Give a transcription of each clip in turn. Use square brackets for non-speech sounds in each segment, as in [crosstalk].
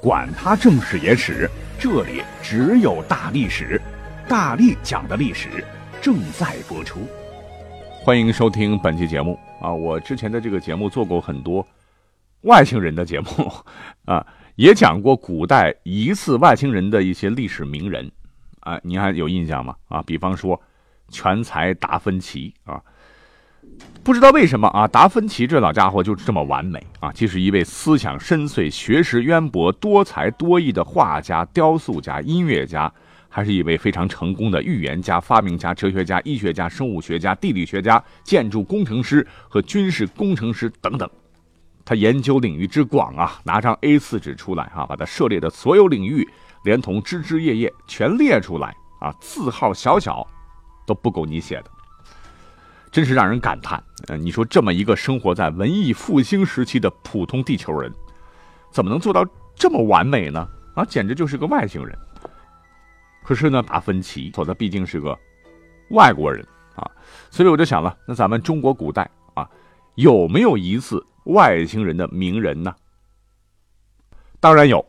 管他正史野史。这里只有大历史，大力讲的历史正在播出，欢迎收听本期节目啊！我之前的这个节目做过很多外星人的节目 [laughs] 啊，也讲过古代疑似外星人的一些历史名人啊，你还有印象吗？啊，比方说全才达芬奇啊。不知道为什么啊，达芬奇这老家伙就是这么完美啊！既是一位思想深邃、学识渊博、多才多艺的画家、雕塑家、音乐家，还是一位非常成功的预言家、发明家、哲学家、医学家、生物学家、地理学家、建筑工程师和军事工程师等等。他研究领域之广啊，拿张 A4 纸出来啊，把他涉猎的所有领域，连同枝枝叶叶全列出来啊，字号小小都不够你写的。真是让人感叹，呃，你说这么一个生活在文艺复兴时期的普通地球人，怎么能做到这么完美呢？啊，简直就是个外星人。可是呢，达芬奇，他毕竟是个外国人啊，所以我就想了，那咱们中国古代啊，有没有疑似外星人的名人呢？当然有，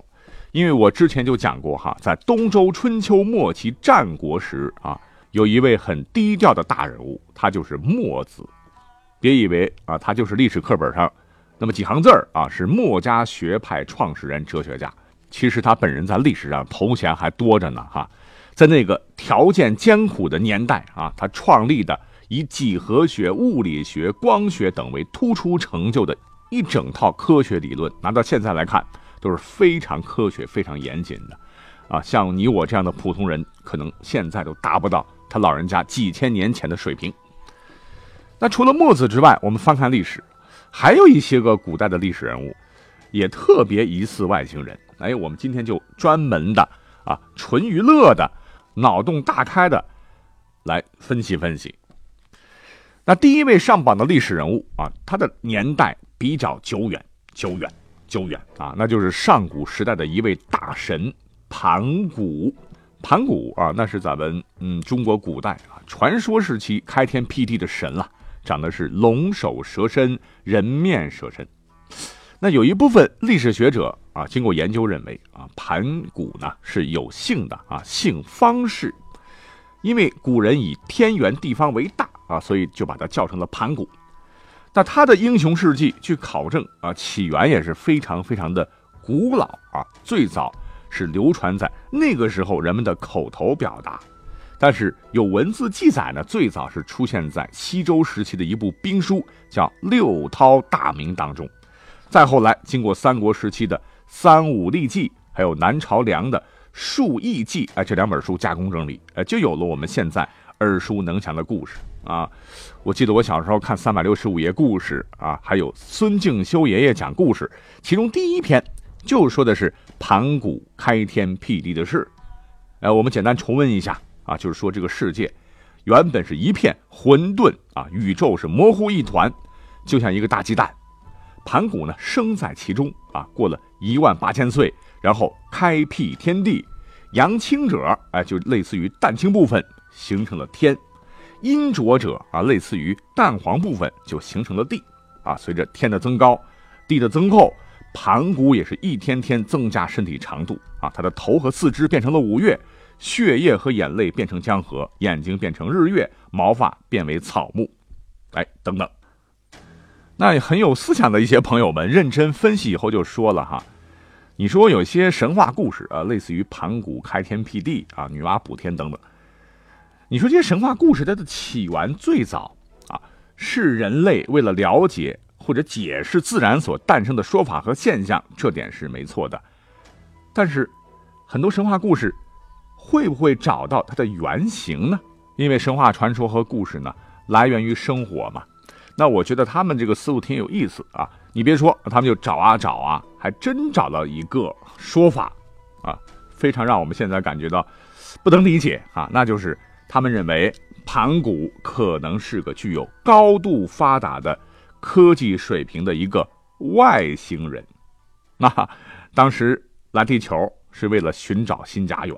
因为我之前就讲过哈，在东周春秋末期战国时啊。有一位很低调的大人物，他就是墨子。别以为啊，他就是历史课本上那么几行字儿啊，是墨家学派创始人、哲学家。其实他本人在历史上头衔还多着呢哈。在那个条件艰苦的年代啊，他创立的以几何学、物理学、光学等为突出成就的一整套科学理论，拿到现在来看都是非常科学、非常严谨的。啊，像你我这样的普通人，可能现在都达不到。他老人家几千年前的水平。那除了墨子之外，我们翻看历史，还有一些个古代的历史人物，也特别疑似外星人。哎，我们今天就专门的啊，纯娱乐的，脑洞大开的来分析分析。那第一位上榜的历史人物啊，他的年代比较久远，久远，久远啊，那就是上古时代的一位大神盘古。盘古啊，那是咱们嗯中国古代啊传说时期开天辟地的神了，长得是龙首蛇身，人面蛇身。那有一部分历史学者啊，经过研究认为啊，盘古呢是有姓的啊，姓方氏，因为古人以天圆地方为大啊，所以就把它叫成了盘古。那他的英雄事迹据考证啊，起源也是非常非常的古老啊，最早。是流传在那个时候人们的口头表达，但是有文字记载呢，最早是出现在西周时期的一部兵书，叫《六韬大名》当中。再后来，经过三国时期的《三五历记》，还有南朝梁的《述异记》，哎，这两本书加工整理，哎，就有了我们现在耳熟能详的故事啊。我记得我小时候看《三百六十五页故事》啊，还有孙敬修爷爷讲故事，其中第一篇。就说的是盘古开天辟地的事，哎，我们简单重温一下啊，就是说这个世界原本是一片混沌啊，宇宙是模糊一团，就像一个大鸡蛋，盘古呢生在其中啊，过了一万八千岁，然后开辟天地，阳清者哎，就类似于蛋清部分形成了天，阴浊者啊，类似于蛋黄部分就形成了地啊，随着天的增高，地的增厚。盘古也是一天天增加身体长度啊，他的头和四肢变成了五岳，血液和眼泪变成江河，眼睛变成日月，毛发变为草木，哎，等等。那很有思想的一些朋友们认真分析以后就说了哈，你说有些神话故事啊，类似于盘古开天辟地啊，女娲补天等等，你说这些神话故事它的起源最早啊，是人类为了了解。或者解释自然所诞生的说法和现象，这点是没错的。但是，很多神话故事会不会找到它的原型呢？因为神话传说和故事呢，来源于生活嘛。那我觉得他们这个思路挺有意思啊。你别说，他们就找啊找啊，还真找到一个说法啊，非常让我们现在感觉到不能理解啊，那就是他们认为盘古可能是个具有高度发达的科技水平的一个外星人。那 [laughs] 当时来地球是为了寻找新家园。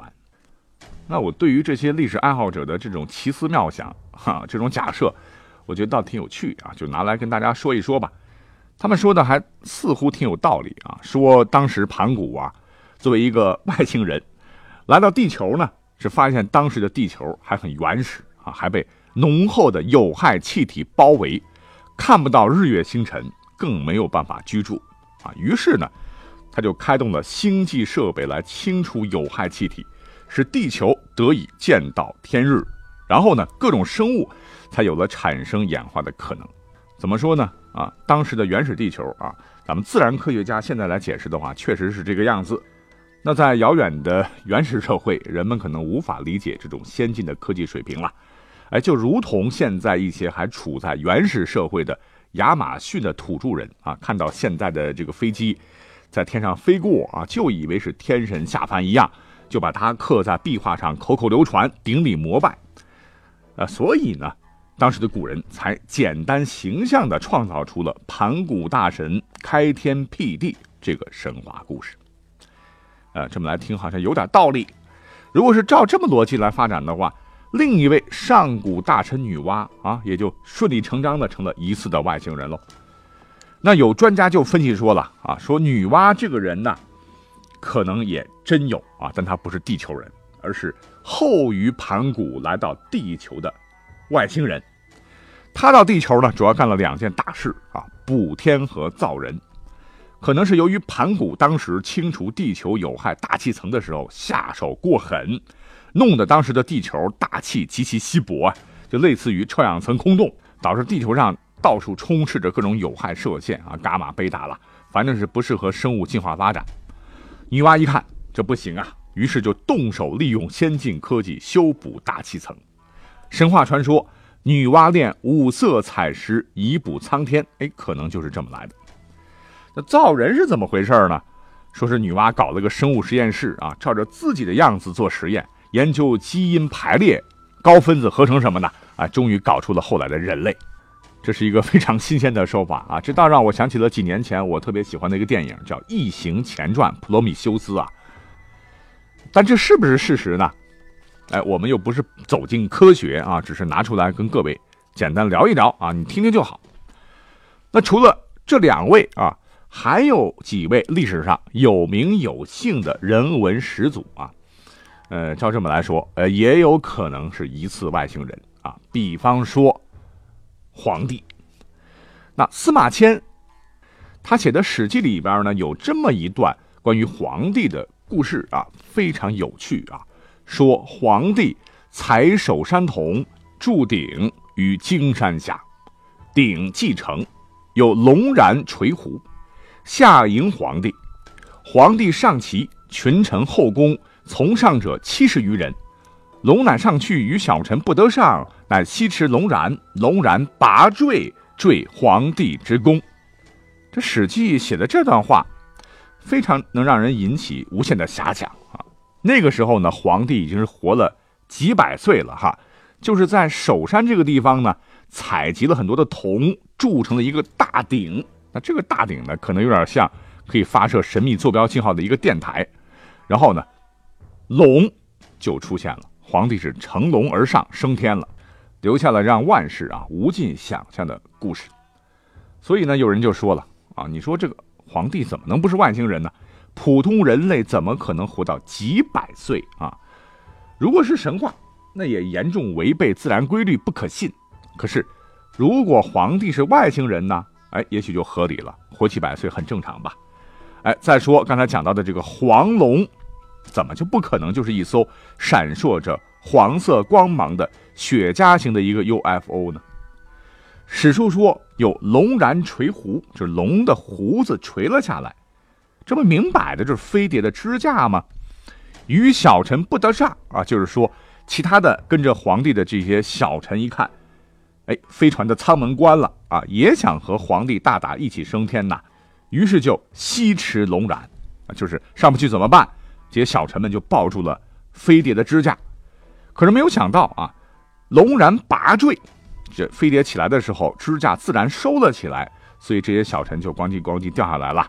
那我对于这些历史爱好者的这种奇思妙想，哈，[laughs] 这种假设，我觉得倒挺有趣啊，就拿来跟大家说一说吧。他们说的还似乎挺有道理啊，说当时盘古啊，作为一个外星人，来到地球呢，是发现当时的地球还很原始啊，还被浓厚的有害气体包围，看不到日月星辰，更没有办法居住啊。于是呢，他就开动了星际设备来清除有害气体。使地球得以见到天日，然后呢，各种生物才有了产生演化的可能。怎么说呢？啊，当时的原始地球啊，咱们自然科学家现在来解释的话，确实是这个样子。那在遥远的原始社会，人们可能无法理解这种先进的科技水平了。哎，就如同现在一些还处在原始社会的亚马逊的土著人啊，看到现在的这个飞机在天上飞过啊，就以为是天神下凡一样。就把它刻在壁画上，口口流传，顶礼膜拜。呃，所以呢，当时的古人才简单形象地创造出了盘古大神开天辟地这个神话故事。呃，这么来听好像有点道理。如果是照这么逻辑来发展的话，另一位上古大臣女娲啊，也就顺理成章的成了疑似的外星人喽。那有专家就分析说了啊，说女娲这个人呢。可能也真有啊，但她不是地球人，而是后于盘古来到地球的外星人。他到地球呢，主要干了两件大事啊：补天和造人。可能是由于盘古当时清除地球有害大气层的时候下手过狠，弄得当时的地球大气极其稀薄啊，就类似于臭氧层空洞，导致地球上到处充斥着各种有害射线啊，伽马、贝塔了，反正是不适合生物进化发展。女娲一看这不行啊，于是就动手利用先进科技修补大气层。神话传说，女娲炼五色彩石以补苍天，哎，可能就是这么来的。那造人是怎么回事呢？说是女娲搞了个生物实验室啊，照着自己的样子做实验，研究基因排列、高分子合成什么的啊，终于搞出了后来的人类。这是一个非常新鲜的说法啊！这倒让我想起了几年前我特别喜欢的一个电影，叫《异形前传：普罗米修斯》啊。但这是不是事实呢？哎，我们又不是走进科学啊，只是拿出来跟各位简单聊一聊啊，你听听就好。那除了这两位啊，还有几位历史上有名有姓的人文始祖啊？呃，照这么来说，呃，也有可能是一次外星人啊。比方说。皇帝，那司马迁他写的《史记》里边呢，有这么一段关于皇帝的故事啊，非常有趣啊。说皇帝采首山童，筑鼎于荆山下，鼎既成，有龙然垂壶，下迎皇帝。皇帝上骑，群臣后宫从上者七十余人。龙乃上去，与小臣不得上，乃西驰龙然，龙然拔坠，坠皇帝之宫。这《史记》写的这段话，非常能让人引起无限的遐想啊！那个时候呢，皇帝已经是活了几百岁了哈，就是在首山这个地方呢，采集了很多的铜，铸成了一个大鼎。那这个大鼎呢，可能有点像可以发射神秘坐标信号的一个电台。然后呢，龙就出现了。皇帝是乘龙而上升天了，留下了让万世啊无尽想象的故事。所以呢，有人就说了啊，你说这个皇帝怎么能不是外星人呢？普通人类怎么可能活到几百岁啊？如果是神话，那也严重违背自然规律，不可信。可是，如果皇帝是外星人呢？哎，也许就合理了，活几百岁很正常吧？哎，再说刚才讲到的这个黄龙。怎么就不可能就是一艘闪烁着黄色光芒的雪茄型的一个 UFO 呢？史书说有龙然垂胡，就是龙的胡子垂了下来，这不明摆的就是飞碟的支架吗？与小臣不得上啊，就是说其他的跟着皇帝的这些小臣一看，哎，飞船的舱门关了啊，也想和皇帝大大一起升天呐，于是就西驰龙然啊，就是上不去怎么办？这些小臣们就抱住了飞碟的支架。可是没有想到啊，龙然拔坠，这飞碟起来的时候，支架自然收了起来，所以这些小臣就咣叽咣叽掉下来了。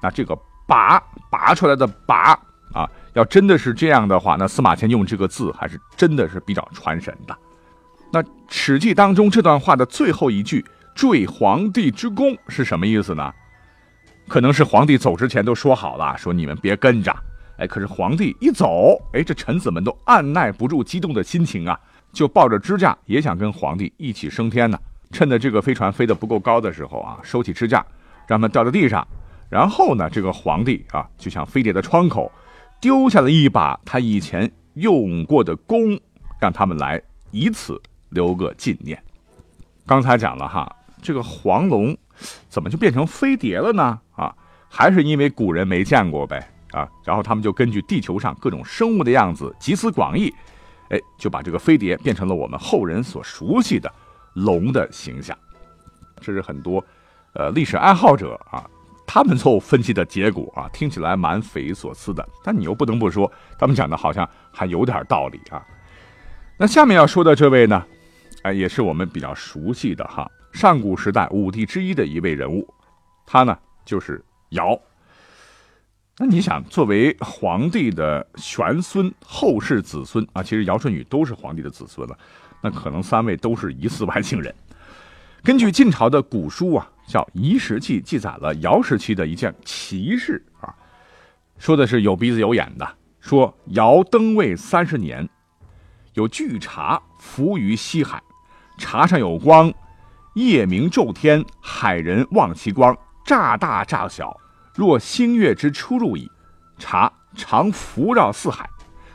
那这个拔拔出来的拔啊，要真的是这样的话，那司马迁用这个字还是真的是比较传神的。那《史记》当中这段话的最后一句“坠皇帝之宫”是什么意思呢？可能是皇帝走之前都说好了，说你们别跟着。哎，可是皇帝一走，哎，这臣子们都按耐不住激动的心情啊，就抱着支架也想跟皇帝一起升天呢。趁着这个飞船飞得不够高的时候啊，收起支架，让他们掉在地上。然后呢，这个皇帝啊，就向飞碟的窗口丢下了一把他以前用过的弓，让他们来以此留个纪念。刚才讲了哈，这个黄龙怎么就变成飞碟了呢？啊，还是因为古人没见过呗。啊，然后他们就根据地球上各种生物的样子集思广益，哎，就把这个飞碟变成了我们后人所熟悉的龙的形象。这是很多呃历史爱好者啊，他们做分析的结果啊，听起来蛮匪夷所思的，但你又不能不说，他们讲的好像还有点道理啊。那下面要说的这位呢，哎，也是我们比较熟悉的哈，上古时代五帝之一的一位人物，他呢就是尧。那你想，作为皇帝的玄孙、后世子孙啊，其实尧舜禹都是皇帝的子孙了。那可能三位都是疑似外星人。根据晋朝的古书啊，叫《遗时记》，记载了尧时期的一件奇事啊，说的是有鼻子有眼的。说尧登位三十年，有巨茶浮于西海，茶上有光，夜明昼天，海人望其光，乍大乍小。若星月之出入矣。茶常浮绕四海，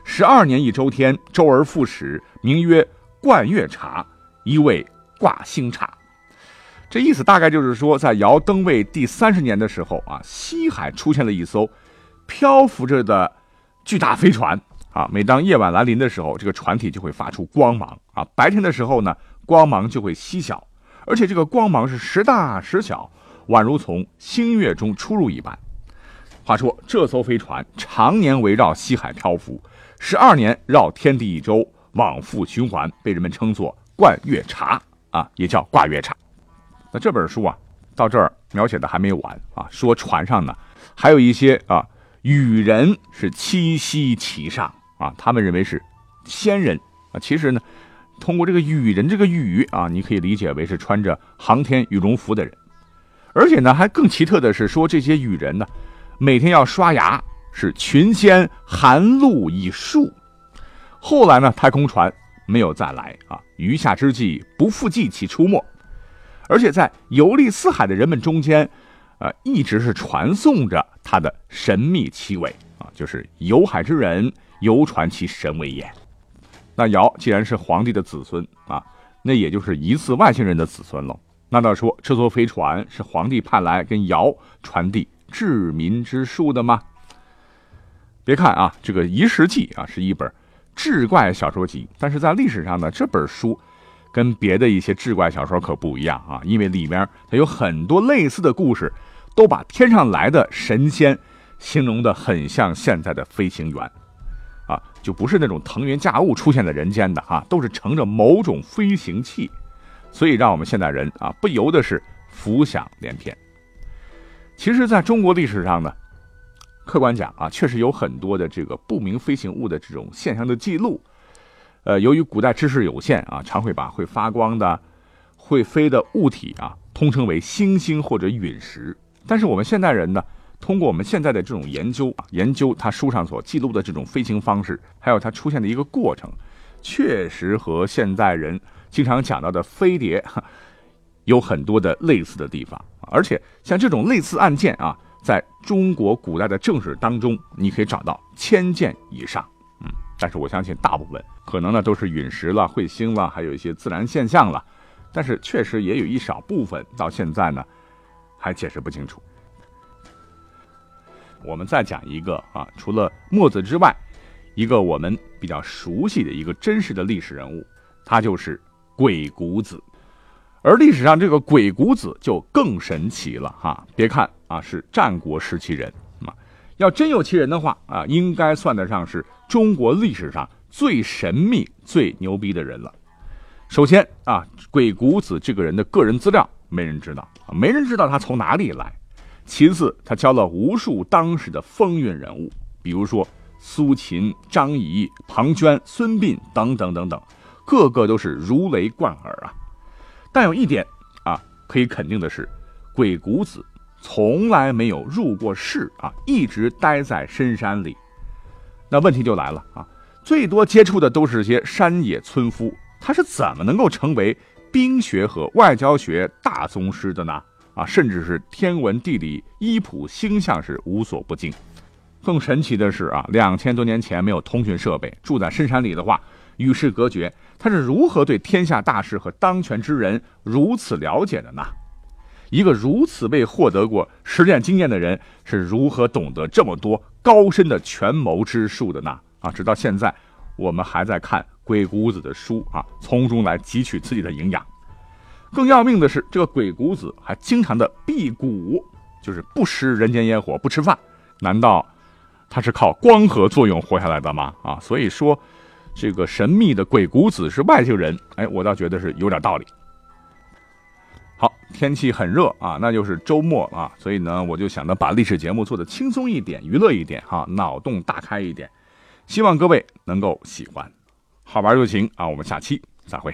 十二年一周天，周而复始，名曰冠月茶，一谓挂星茶。这意思大概就是说，在尧登位第三十年的时候啊，西海出现了一艘漂浮着的巨大飞船啊。每当夜晚来临的时候，这个船体就会发出光芒啊；白天的时候呢，光芒就会稀小，而且这个光芒是时大时小。宛如从星月中出入一般。话说，这艘飞船常年围绕西海漂浮，十二年绕天地一周，往复循环，被人们称作“冠月茶”啊，也叫“挂月茶”。那这本书啊，到这儿描写的还没完啊。说船上呢，还有一些啊羽人是栖息其上啊，他们认为是仙人啊。其实呢，通过这个羽人这个羽啊，你可以理解为是穿着航天羽绒服的人。而且呢，还更奇特的是，说这些羽人呢，每天要刷牙，是群仙含露以漱。后来呢，太空船没有再来啊，余下之际不复记其出没。而且在游历四海的人们中间，呃，一直是传颂着他的神秘气味啊，就是游海之人，游传其神威也。那尧既然是皇帝的子孙啊，那也就是疑似外星人的子孙喽。难道说这艘飞船是皇帝派来跟尧传递治民之术的吗？别看啊，这个《夷时记》啊是一本志怪小说集，但是在历史上呢，这本书跟别的一些志怪小说可不一样啊，因为里面它有很多类似的故事，都把天上来的神仙形容的很像现在的飞行员，啊，就不是那种腾云驾雾出现在人间的啊，都是乘着某种飞行器。所以，让我们现代人啊，不由得是浮想联翩。其实，在中国历史上呢，客观讲啊，确实有很多的这个不明飞行物的这种现象的记录。呃，由于古代知识有限啊，常会把会发光的、会飞的物体啊，通称为星星或者陨石。但是，我们现代人呢，通过我们现在的这种研究，研究它书上所记录的这种飞行方式，还有它出现的一个过程，确实和现代人。经常讲到的飞碟，[laughs] 有很多的类似的地方，而且像这种类似案件啊，在中国古代的正史当中，你可以找到千件以上。嗯，但是我相信大部分可能呢都是陨石了、彗星了，还有一些自然现象了。但是确实也有一少部分到现在呢还解释不清楚。我们再讲一个啊，除了墨子之外，一个我们比较熟悉的一个真实的历史人物，他就是。鬼谷子，而历史上这个鬼谷子就更神奇了哈！别看啊是战国时期人啊，要真有其人的话啊，应该算得上是中国历史上最神秘、最牛逼的人了。首先啊，鬼谷子这个人的个人资料没人知道，没人知道他从哪里来。其次，他教了无数当时的风云人物，比如说苏秦、张仪、庞涓、孙膑等等等等，个个都是如雷贯耳啊。但有一点啊，可以肯定的是，鬼谷子从来没有入过世啊，一直待在深山里。那问题就来了啊，最多接触的都是些山野村夫。他是怎么能够成为兵学和外交学大宗师的呢？啊，甚至是天文地理、医谱、星象是无所不精。更神奇的是啊，两千多年前没有通讯设备，住在深山里的话，与世隔绝，他是如何对天下大事和当权之人如此了解的呢？一个如此未获得过实践经验的人，是如何懂得这么多高深的权谋之术的呢？啊，直到现在，我们还在看。鬼谷子的书啊，从中来汲取自己的营养。更要命的是，这个鬼谷子还经常的辟谷，就是不食人间烟火，不吃饭。难道他是靠光合作用活下来的吗？啊，所以说这个神秘的鬼谷子是外星人，哎，我倒觉得是有点道理。好，天气很热啊，那就是周末啊，所以呢，我就想着把历史节目做的轻松一点，娱乐一点，哈，脑洞大开一点，希望各位能够喜欢。好玩就行啊！我们下期再会。